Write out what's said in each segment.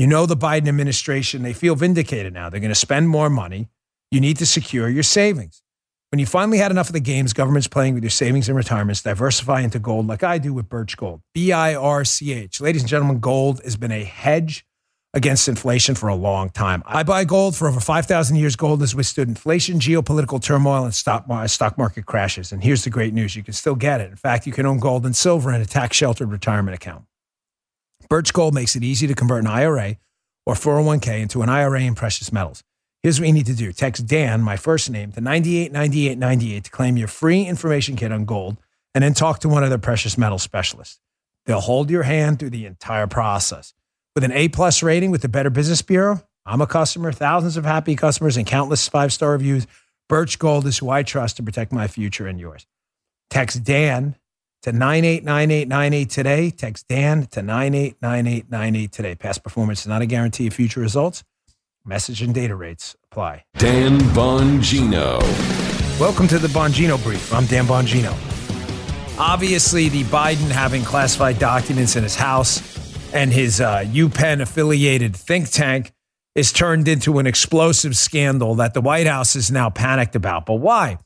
You know the Biden administration, they feel vindicated now. They're going to spend more money. You need to secure your savings. When you finally had enough of the games government's playing with your savings and retirements, diversify into gold like I do with Birch Gold. B I R C H. Ladies and gentlemen, gold has been a hedge against inflation for a long time. I buy gold for over 5,000 years. Gold has withstood inflation, geopolitical turmoil, and stock, stock market crashes. And here's the great news you can still get it. In fact, you can own gold and silver in a tax sheltered retirement account. Birch Gold makes it easy to convert an IRA or 401k into an IRA in precious metals. Here's what you need to do. Text Dan, my first name, to 989898 to claim your free information kit on gold and then talk to one of their precious metal specialists. They'll hold your hand through the entire process. With an A plus rating with the Better Business Bureau, I'm a customer, thousands of happy customers, and countless five star reviews. Birch Gold is who I trust to protect my future and yours. Text Dan to 989898 today. Text Dan to 989898 today. Past performance is not a guarantee of future results. Message and data rates apply. Dan Bongino. Welcome to the Bongino Brief. I'm Dan Bongino. Obviously, the Biden having classified documents in his house and his uh, UPenn affiliated think tank is turned into an explosive scandal that the White House is now panicked about. But why?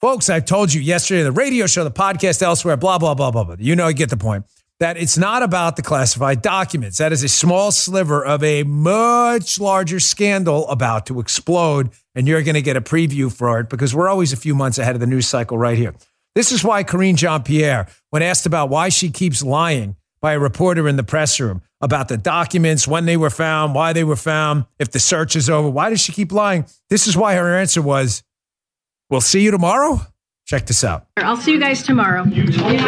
Folks, I told you yesterday, the radio show, the podcast, elsewhere, blah, blah, blah, blah, blah. You know, you get the point that it's not about the classified documents. That is a small sliver of a much larger scandal about to explode. And you're going to get a preview for it because we're always a few months ahead of the news cycle right here. This is why Karine Jean Pierre, when asked about why she keeps lying by a reporter in the press room about the documents, when they were found, why they were found, if the search is over, why does she keep lying? This is why her answer was, We'll see you tomorrow. Check this out. I'll see you guys tomorrow. You told me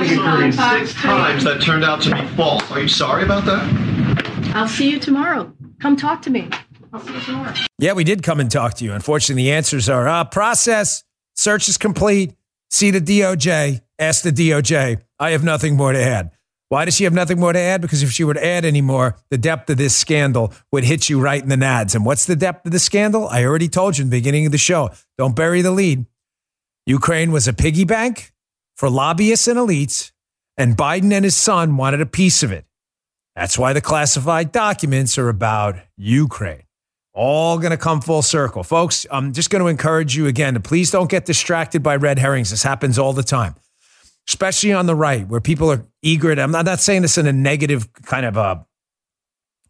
six times that turned out to be false. Are you sorry about that? I'll see you tomorrow. Come talk to me. I'll see you tomorrow. Yeah, we did come and talk to you. Unfortunately, the answers are uh, process, search is complete, see the DOJ, ask the DOJ. I have nothing more to add. Why does she have nothing more to add? Because if she were to add any more, the depth of this scandal would hit you right in the nads. And what's the depth of the scandal? I already told you in the beginning of the show. Don't bury the lead. Ukraine was a piggy bank for lobbyists and elites, and Biden and his son wanted a piece of it. That's why the classified documents are about Ukraine. All going to come full circle. Folks, I'm just going to encourage you again to please don't get distracted by red herrings. This happens all the time, especially on the right, where people are eager to. I'm not, not saying this in a negative kind of a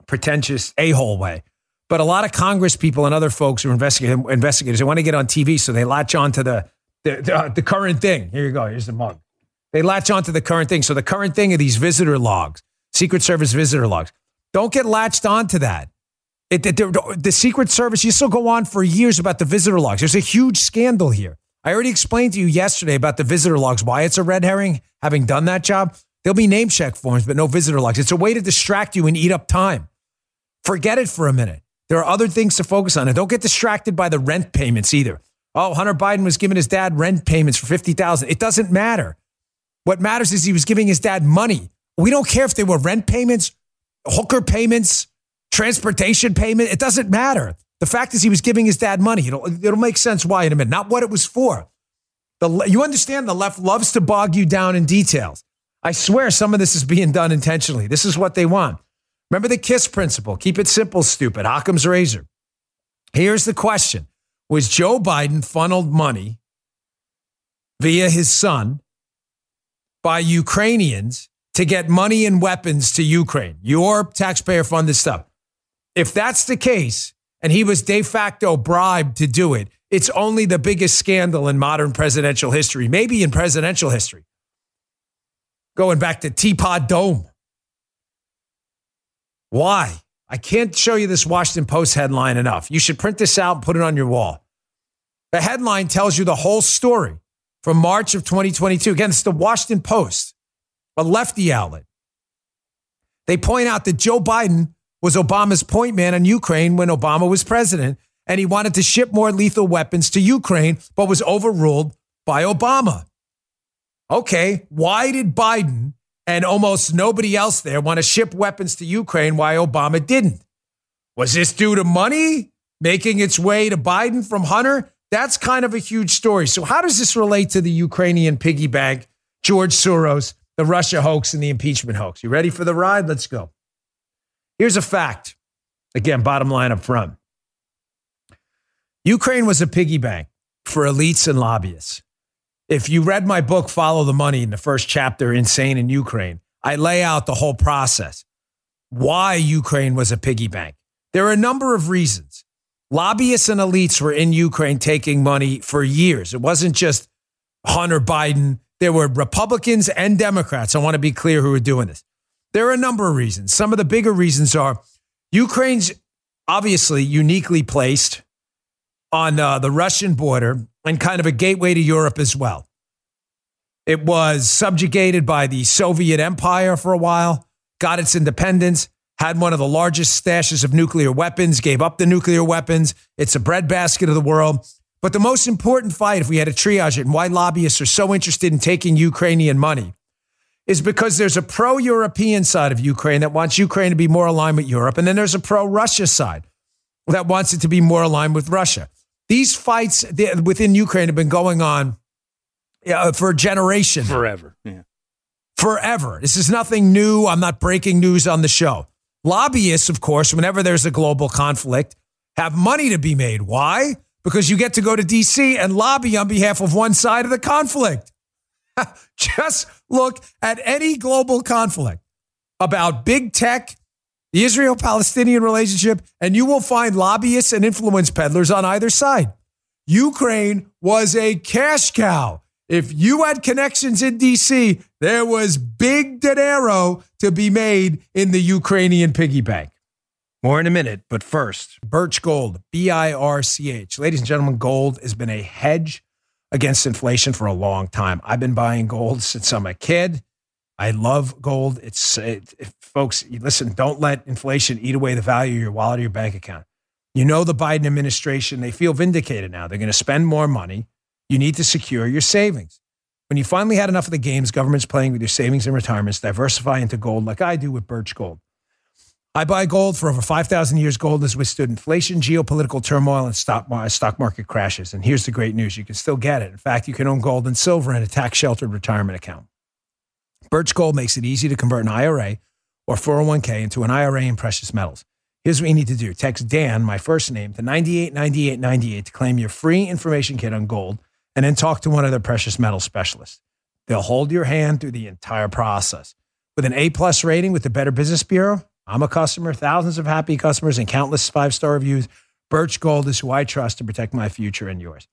pretentious a hole way, but a lot of Congress people and other folks who are investigators, they want to get on TV, so they latch on to the the, the, uh, the current thing. Here you go. Here's the mug. They latch onto the current thing. So the current thing are these visitor logs, Secret Service visitor logs. Don't get latched onto that. It, it, the, the Secret Service, you still go on for years about the visitor logs. There's a huge scandal here. I already explained to you yesterday about the visitor logs, why it's a red herring. Having done that job, there'll be name check forms, but no visitor logs. It's a way to distract you and eat up time. Forget it for a minute. There are other things to focus on. And don't get distracted by the rent payments either. Oh, Hunter Biden was giving his dad rent payments for 50,000. It doesn't matter. What matters is he was giving his dad money. We don't care if they were rent payments, hooker payments, transportation payment. It doesn't matter. The fact is he was giving his dad money. It'll, it'll make sense why in a minute, not what it was for. The, you understand the left loves to bog you down in details. I swear some of this is being done intentionally. This is what they want. Remember the KISS principle. Keep it simple, stupid. Occam's razor. Here's the question was Joe Biden funneled money via his son by Ukrainians to get money and weapons to Ukraine. Your taxpayer funded stuff. If that's the case, and he was de facto bribed to do it, it's only the biggest scandal in modern presidential history, maybe in presidential history. Going back to Teapot Dome. Why? I can't show you this Washington Post headline enough. You should print this out and put it on your wall. The headline tells you the whole story from March of 2022. Again, it's the Washington Post, a lefty outlet. They point out that Joe Biden was Obama's point man on Ukraine when Obama was president, and he wanted to ship more lethal weapons to Ukraine, but was overruled by Obama. Okay, why did Biden and almost nobody else there want to ship weapons to Ukraine why Obama didn't. Was this due to money making its way to Biden from Hunter? That's kind of a huge story. So, how does this relate to the Ukrainian piggy bank, George Soros, the Russia hoax, and the impeachment hoax? You ready for the ride? Let's go. Here's a fact Again, bottom line up front. Ukraine was a piggy bank for elites and lobbyists. If you read my book, Follow the Money, in the first chapter, Insane in Ukraine, I lay out the whole process why Ukraine was a piggy bank. There are a number of reasons. Lobbyists and elites were in Ukraine taking money for years. It wasn't just Hunter Biden. There were Republicans and Democrats. I want to be clear who were doing this. There are a number of reasons. Some of the bigger reasons are Ukraine's obviously uniquely placed on uh, the Russian border and kind of a gateway to Europe as well. It was subjugated by the Soviet Empire for a while, got its independence, had one of the largest stashes of nuclear weapons, gave up the nuclear weapons. It's a breadbasket of the world. But the most important fight, if we had to triage it, and why lobbyists are so interested in taking Ukrainian money, is because there's a pro European side of Ukraine that wants Ukraine to be more aligned with Europe. And then there's a pro Russia side that wants it to be more aligned with Russia. These fights within Ukraine have been going on uh, for a generation. Forever. Yeah. Forever. This is nothing new. I'm not breaking news on the show. Lobbyists, of course, whenever there's a global conflict, have money to be made. Why? Because you get to go to DC and lobby on behalf of one side of the conflict. Just look at any global conflict about big tech, the Israel Palestinian relationship, and you will find lobbyists and influence peddlers on either side. Ukraine was a cash cow. If you had connections in DC, there was big dinero to be made in the Ukrainian piggy bank. More in a minute, but first, Birch Gold, B I R C H. Ladies and gentlemen, gold has been a hedge against inflation for a long time. I've been buying gold since I'm a kid. I love gold. It's it, folks, listen, don't let inflation eat away the value of your wallet or your bank account. You know the Biden administration, they feel vindicated now. They're going to spend more money. You need to secure your savings. When you finally had enough of the games government's playing with your savings and retirements, diversify into gold like I do with Birch Gold. I buy gold for over 5,000 years. Gold has withstood inflation, geopolitical turmoil, and stock market crashes. And here's the great news you can still get it. In fact, you can own gold and silver in a tax sheltered retirement account. Birch Gold makes it easy to convert an IRA or 401k into an IRA in precious metals. Here's what you need to do text Dan, my first name, to 989898 to claim your free information kit on gold and then talk to one of their precious metal specialists. They'll hold your hand through the entire process. With an A plus rating with the Better Business Bureau, I'm a customer, thousands of happy customers, and countless five star reviews. Birch Gold is who I trust to protect my future and yours.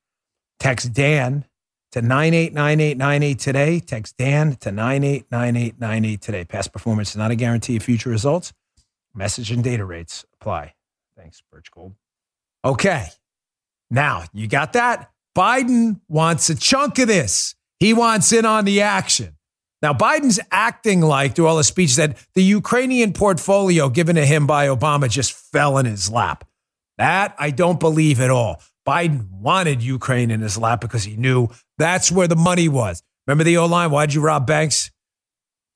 Text Dan to 989898 today. Text Dan to 989898 today. Past performance is not a guarantee of future results. Message and data rates apply. Thanks, Birch Gold. Okay. Now, you got that? Biden wants a chunk of this. He wants in on the action. Now, Biden's acting like, through all the speech, that the Ukrainian portfolio given to him by Obama just fell in his lap. That I don't believe at all. Biden wanted Ukraine in his lap because he knew that's where the money was. Remember the old line, why'd you rob banks?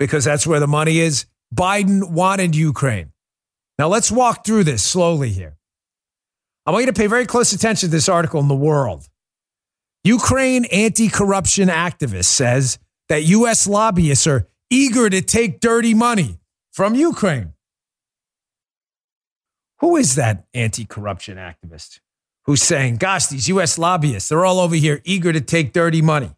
Because that's where the money is. Biden wanted Ukraine. Now let's walk through this slowly here. I want you to pay very close attention to this article in The World. Ukraine anti corruption activist says that U.S. lobbyists are eager to take dirty money from Ukraine. Who is that anti corruption activist who's saying, gosh, these U.S. lobbyists, they're all over here eager to take dirty money?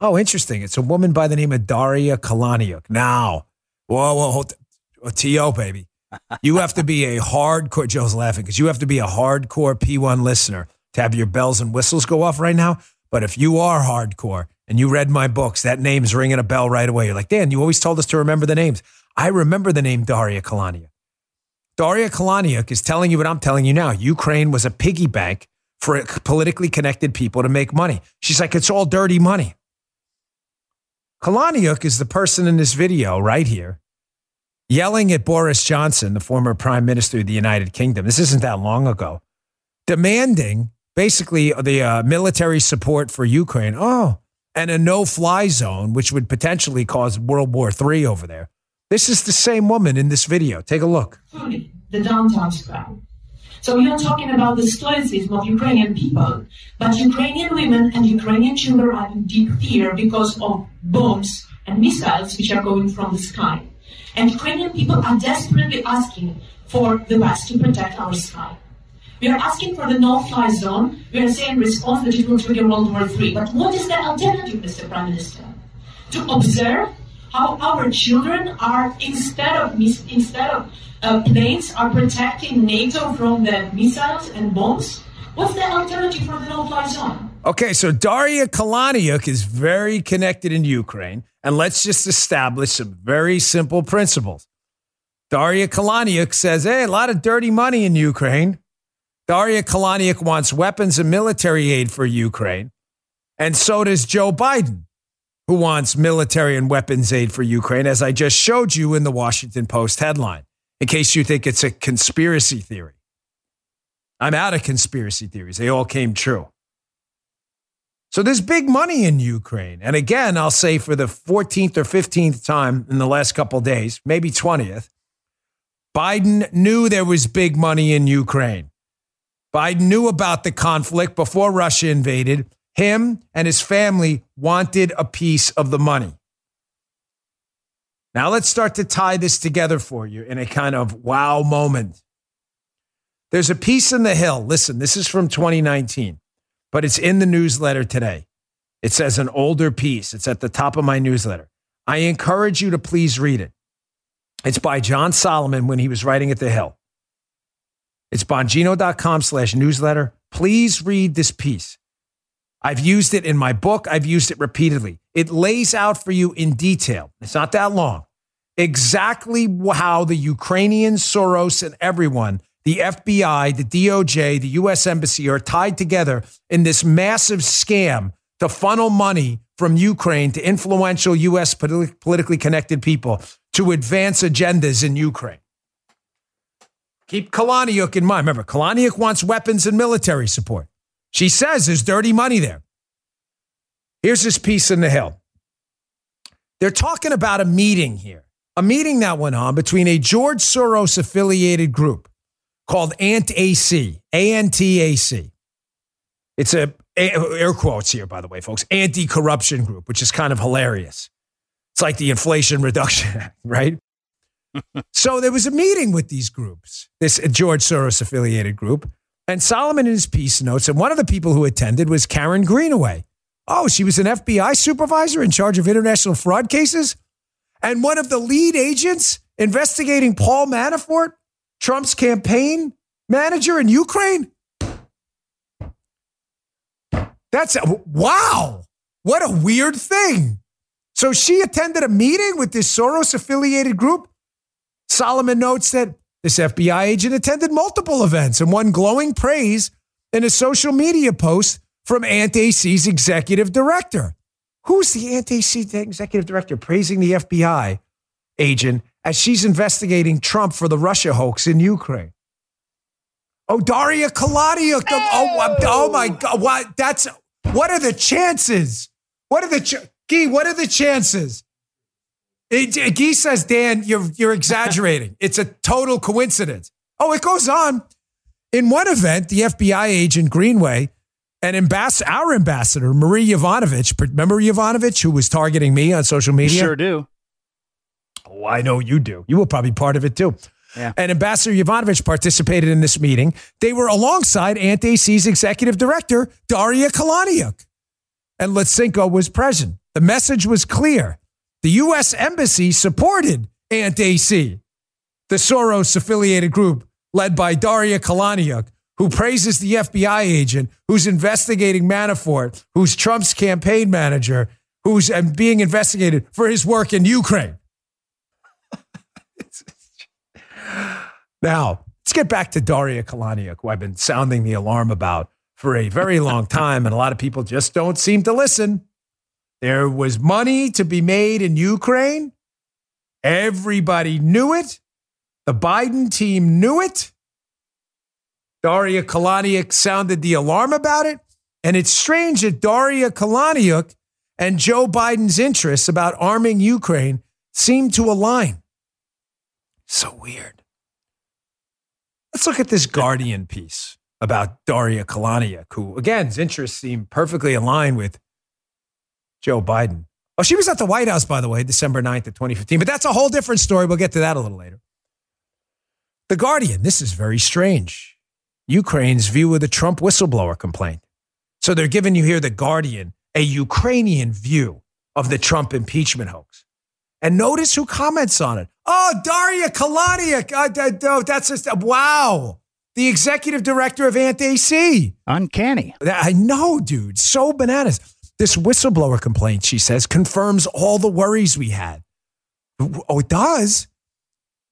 Oh, interesting. It's a woman by the name of Daria Kaleniuk. Now, whoa, whoa, whoa T.O., oh, baby. You have to be a hardcore, Joe's laughing because you have to be a hardcore P1 listener to have your bells and whistles go off right now. But if you are hardcore and you read my books, that name's ringing a bell right away. You're like, Dan, you always told us to remember the names. I remember the name Daria Kaleniuk. Daria Kaleniuk is telling you what I'm telling you now. Ukraine was a piggy bank for politically connected people to make money. She's like, it's all dirty money. Kaleniuk is the person in this video right here yelling at Boris Johnson, the former prime minister of the United Kingdom. This isn't that long ago, demanding basically the uh, military support for Ukraine. Oh, and a no fly zone, which would potentially cause World War III over there. This is the same woman in this video. Take a look. The downtown square. So we are talking about the stoicism of Ukrainian people, but Ukrainian women and Ukrainian children are in deep fear because of bombs and missiles which are going from the sky. And Ukrainian people are desperately asking for the West to protect our sky. We are asking for the no-fly zone. We are saying in response that it will trigger World War III. But what is the alternative, Mr. Prime Minister? To observe how our children are, instead of instead of uh, planes, are protecting NATO from the missiles and bombs. What's the alternative for the no-fly zone? Okay, so Daria Kaleniuk is very connected in Ukraine, and let's just establish some very simple principles. Daria Kaleniuk says, hey, a lot of dirty money in Ukraine. Daria Kaleniuk wants weapons and military aid for Ukraine. And so does Joe Biden, who wants military and weapons aid for Ukraine, as I just showed you in the Washington Post headline, in case you think it's a conspiracy theory. I'm out of conspiracy theories. They all came true. So there's big money in Ukraine. And again, I'll say for the 14th or 15th time in the last couple days, maybe 20th, Biden knew there was big money in Ukraine. Biden knew about the conflict before Russia invaded. Him and his family wanted a piece of the money. Now let's start to tie this together for you in a kind of wow moment. There's a piece in the Hill. Listen, this is from 2019, but it's in the newsletter today. It says an older piece. It's at the top of my newsletter. I encourage you to please read it. It's by John Solomon when he was writing at the Hill. It's bongino.com slash newsletter. Please read this piece. I've used it in my book. I've used it repeatedly. It lays out for you in detail. It's not that long. Exactly how the Ukrainians, Soros, and everyone, the FBI, the DOJ, the US Embassy are tied together in this massive scam to funnel money from Ukraine to influential US politically connected people to advance agendas in Ukraine. Keep Kaleniuk in mind. Remember, Kaleniuk wants weapons and military support. She says there's dirty money there. Here's this piece in the Hill. They're talking about a meeting here, a meeting that went on between a George Soros affiliated group called ANT-AC, A-N-T-A-C. It's a, air quotes here, by the way, folks, anti-corruption group, which is kind of hilarious. It's like the Inflation Reduction Act, right? So there was a meeting with these groups, this George Soros affiliated group. And Solomon in his piece notes, and one of the people who attended was Karen Greenaway. Oh, she was an FBI supervisor in charge of international fraud cases and one of the lead agents investigating Paul Manafort, Trump's campaign manager in Ukraine. That's wow. What a weird thing. So she attended a meeting with this Soros affiliated group. Solomon notes that this FBI agent attended multiple events and won glowing praise in a social media post from ANT-AC's executive director. Who's the ANT-AC executive director praising the FBI agent as she's investigating Trump for the Russia hoax in Ukraine? Oh, Daria Kaleniuk. Oh, oh, oh my God. What? That's what are the chances? What are the ch- Guy? What are the chances? It, Guy says, Dan, you're you're exaggerating. it's a total coincidence. Oh, it goes on. In one event, the FBI agent Greenway and ambassador, our ambassador, Marie Yovanovitch, remember Yovanovitch, who was targeting me on social media? Sure do. Oh, I know you do. You were probably part of it too. Yeah. And Ambassador Yovanovitch participated in this meeting. They were alongside ANT-AC's executive director, Daria Kaleniuk. And Lutsenko was present. The message was clear. The U.S. Embassy supported ANT-AC, the Soros affiliated group led by Daria Kaleniuk, who praises the FBI agent who's investigating Manafort, who's Trump's campaign manager, who's being investigated for his work in Ukraine. now, let's get back to Daria Kaleniuk, who I've been sounding the alarm about for a very long time, and a lot of people just don't seem to listen. There was money to be made in Ukraine. Everybody knew it. The Biden team knew it. Daria Kaleniuk sounded the alarm about it. And it's strange that Daria Kaleniuk and Joe Biden's interests about arming Ukraine seem to align. So weird. Let's look at this Guardian piece about Daria Kaleniuk, who, again, his interests seem perfectly aligned with Joe Biden. Oh, she was at the White House, by the way, December 9th of 2015. But that's a whole different story. We'll get to that a little later. The Guardian, this is very strange. Ukraine's view of the Trump whistleblower complaint. So they're giving you here, The Guardian, a Ukrainian view of the Trump impeachment hoax. And notice who comments on it. Oh, Daria Kaleniuk. Uh, uh, that's just, uh, wow. The executive director of ANT-AC. Uncanny. I know, dude. So bananas. This whistleblower complaint, she says, confirms all the worries we had. Oh, it does.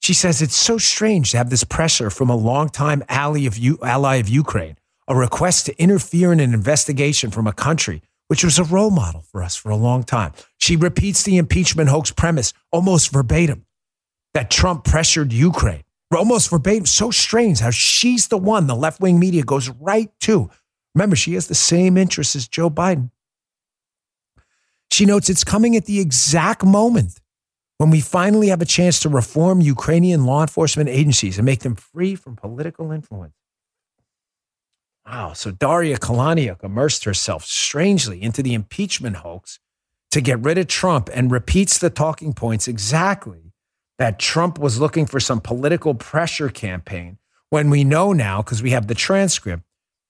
She says it's so strange to have this pressure from a longtime ally of, U- ally of Ukraine, a request to interfere in an investigation from a country which was a role model for us for a long time. She repeats the impeachment hoax premise almost verbatim that Trump pressured Ukraine. Almost verbatim. So strange how she's the one the left wing media goes right to. Remember, she has the same interests as Joe Biden. She notes it's coming at the exact moment when we finally have a chance to reform Ukrainian law enforcement agencies and make them free from political influence. Wow. So Daria Kaleniuk immersed herself strangely into the impeachment hoax to get rid of Trump and repeats the talking points exactly that Trump was looking for some political pressure campaign when we know now, because we have the transcript,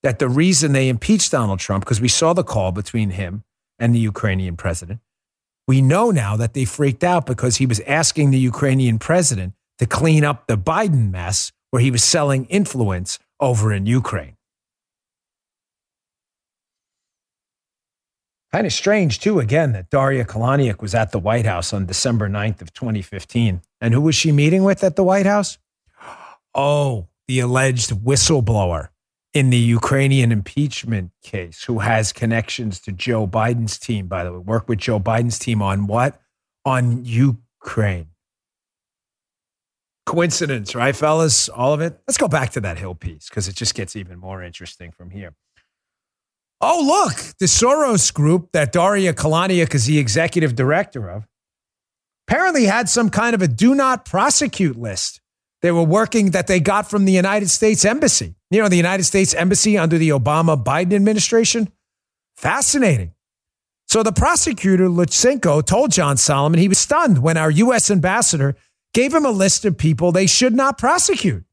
that the reason they impeached Donald Trump, because we saw the call between him and the Ukrainian president. We know now that they freaked out because he was asking the Ukrainian president to clean up the Biden mess where he was selling influence over in Ukraine. Kind of strange, too, again, that Daria Kaleniuk was at the White House on December 9th of 2015. And who was she meeting with at the White House? Oh, the alleged whistleblower in the Ukrainian impeachment case who has connections to Joe Biden's team, by the way, work with Joe Biden's team on what? On Ukraine. Coincidence, right, fellas? All of it? Let's go back to that Hill piece because it just gets even more interesting from here. Oh, look, the Soros group that Daria Kaleniuk is the executive director of apparently had some kind of a do not prosecute list they were working that they got from the United States Embassy. You know, the United States Embassy under the Obama Biden administration. Fascinating. So the prosecutor, Lutsenko, told John Solomon he was stunned when our U.S. ambassador gave him a list of people they should not prosecute.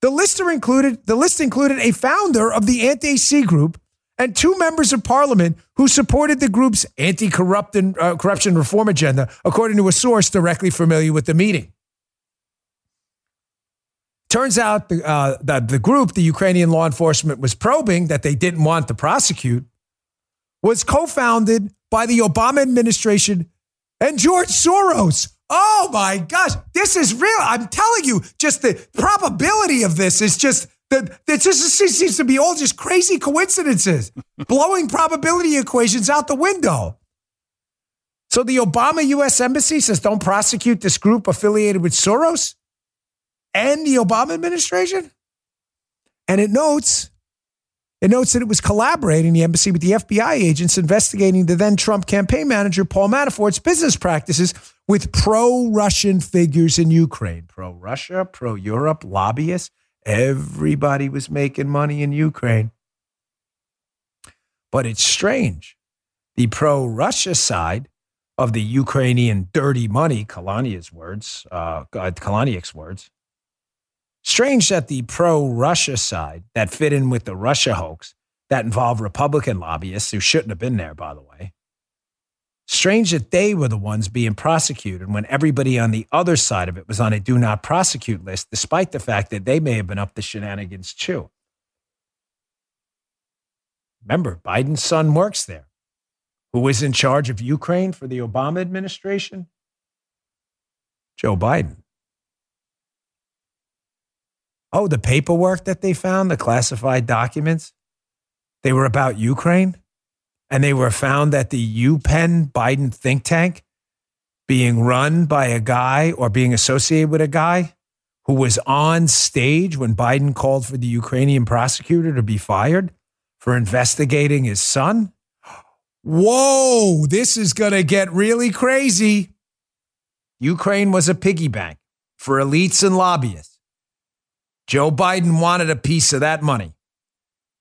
The list included the list included a founder of the ANT-AC group and two members of parliament who supported the group's anti-corruption uh, corruption reform agenda, according to a source directly familiar with the meeting. Turns out the, uh, that the group the Ukrainian law enforcement was probing that they didn't want to prosecute was co founded by the Obama administration and George Soros. Oh my gosh, this is real. I'm telling you, just the probability of this is just that it just seems to be all just crazy coincidences, blowing probability equations out the window. So the Obama U.S. Embassy says don't prosecute this group affiliated with Soros and the Obama administration. And it notes, it notes that it was collaborating the embassy with the FBI agents investigating the then Trump campaign manager Paul Manafort's business practices with pro-Russian figures in Ukraine, pro-Russia, pro-Europe lobbyists. Everybody was making money in Ukraine. But it's strange. The pro-Russia side of the Ukrainian dirty money, Kaleniuk's words, uh, Kaleniuk's words, Strange that the pro Russia side that fit in with the Russia hoax that involved Republican lobbyists who shouldn't have been there, by the way. Strange that they were the ones being prosecuted when everybody on the other side of it was on a do not prosecute list, despite the fact that they may have been up to shenanigans too. Remember, Biden's son works there. who was in charge of Ukraine for the Obama administration? Joe Biden. Oh, the paperwork that they found, the classified documents, they were about Ukraine. And they were found at the UPenn Biden think tank being run by a guy or being associated with a guy who was on stage when Biden called for the Ukrainian prosecutor to be fired for investigating his son. Whoa, this is going to get really crazy. Ukraine was a piggy bank for elites and lobbyists. Joe Biden wanted a piece of that money.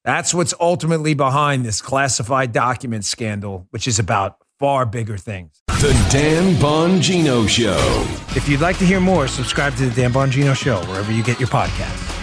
That's what's ultimately behind this classified document scandal, which is about far bigger things. The Dan Bongino Show. If you'd like to hear more, subscribe to the Dan Bongino Show wherever you get your podcasts.